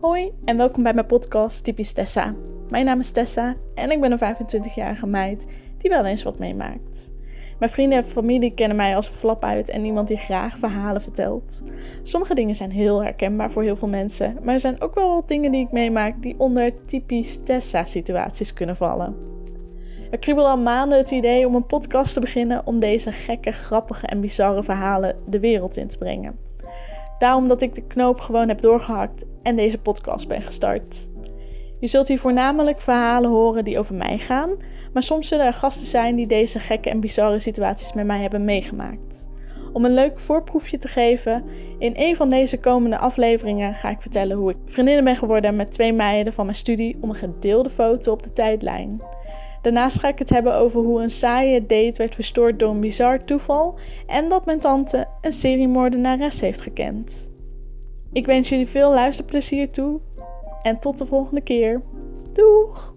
Hoi en welkom bij mijn podcast Typisch Tessa. Mijn naam is Tessa en ik ben een 25-jarige meid die wel eens wat meemaakt. Mijn vrienden en familie kennen mij als flap uit en iemand die graag verhalen vertelt. Sommige dingen zijn heel herkenbaar voor heel veel mensen, maar er zijn ook wel wat dingen die ik meemaak die onder typisch Tessa-situaties kunnen vallen. Er kriebelde al maanden het idee om een podcast te beginnen om deze gekke, grappige en bizarre verhalen de wereld in te brengen. Daarom dat ik de knoop gewoon heb doorgehakt en deze podcast ben gestart. Je zult hier voornamelijk verhalen horen die over mij gaan, maar soms zullen er gasten zijn die deze gekke en bizarre situaties met mij hebben meegemaakt. Om een leuk voorproefje te geven, in een van deze komende afleveringen ga ik vertellen hoe ik vriendinnen ben geworden met twee meiden van mijn studie om een gedeelde foto op de tijdlijn. Daarnaast ga ik het hebben over hoe een saaie date werd verstoord door een bizar toeval en dat mijn tante een seriemoordenares heeft gekend. Ik wens jullie veel luisterplezier toe en tot de volgende keer. Doeg!